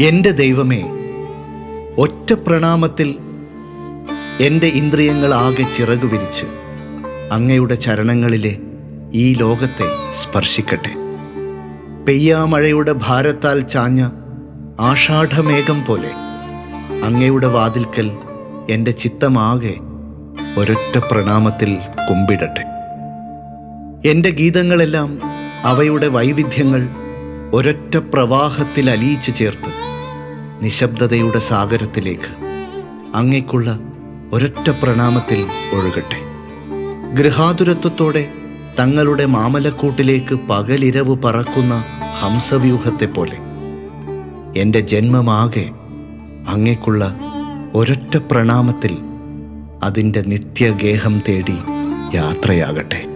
എന്റെ ദൈവമേ ഒറ്റ പ്രണാമത്തിൽ എന്റെ ഇന്ദ്രിയങ്ങൾ ആകെ ചിറകു വിരിച്ച് അങ്ങയുടെ ചരണങ്ങളിലെ ഈ ലോകത്തെ സ്പർശിക്കട്ടെ. പെയ്യാമഴയുടെ ഭാരത്താൽ ചാഞ്ഞ ആഷാഢമേഘം പോലെ അങ്ങയുടെ വാതിൽക്കൽ എന്റെ ചിത്തമാകെ ഒരൊറ്റ പ്രണാമത്തിൽ കുമ്പിടട്ടെ. എന്റെ ഗീതങ്ങളെല്ലാം അവയുടെ വൈവിധ്യങ്ങൾ ഒരൊറ്റ പ്രവാഹത്തിൽ അലിയിച്ചു ചേർത്ത് നിശബ്ദതയുടെ സാഗരത്തിലേക്ക് അങ്ങേക്കുള്ള ഒരൊറ്റ പ്രണാമത്തിൽ ഒഴുകട്ടെ. ഗൃഹാതുരത്വത്തോടെ തങ്ങളുടെ മാമലക്കൂട്ടിലേക്ക് പകലിരവ് പറക്കുന്ന ഹംസവ്യൂഹത്തെ പോലെ എന്റെ ജന്മമാകെ അങ്ങേക്കുള്ള ഒരൊറ്റ പ്രണാമത്തിൽ അതിന്റെ നിത്യഗേഹം തേടി യാത്രയാകട്ടെ.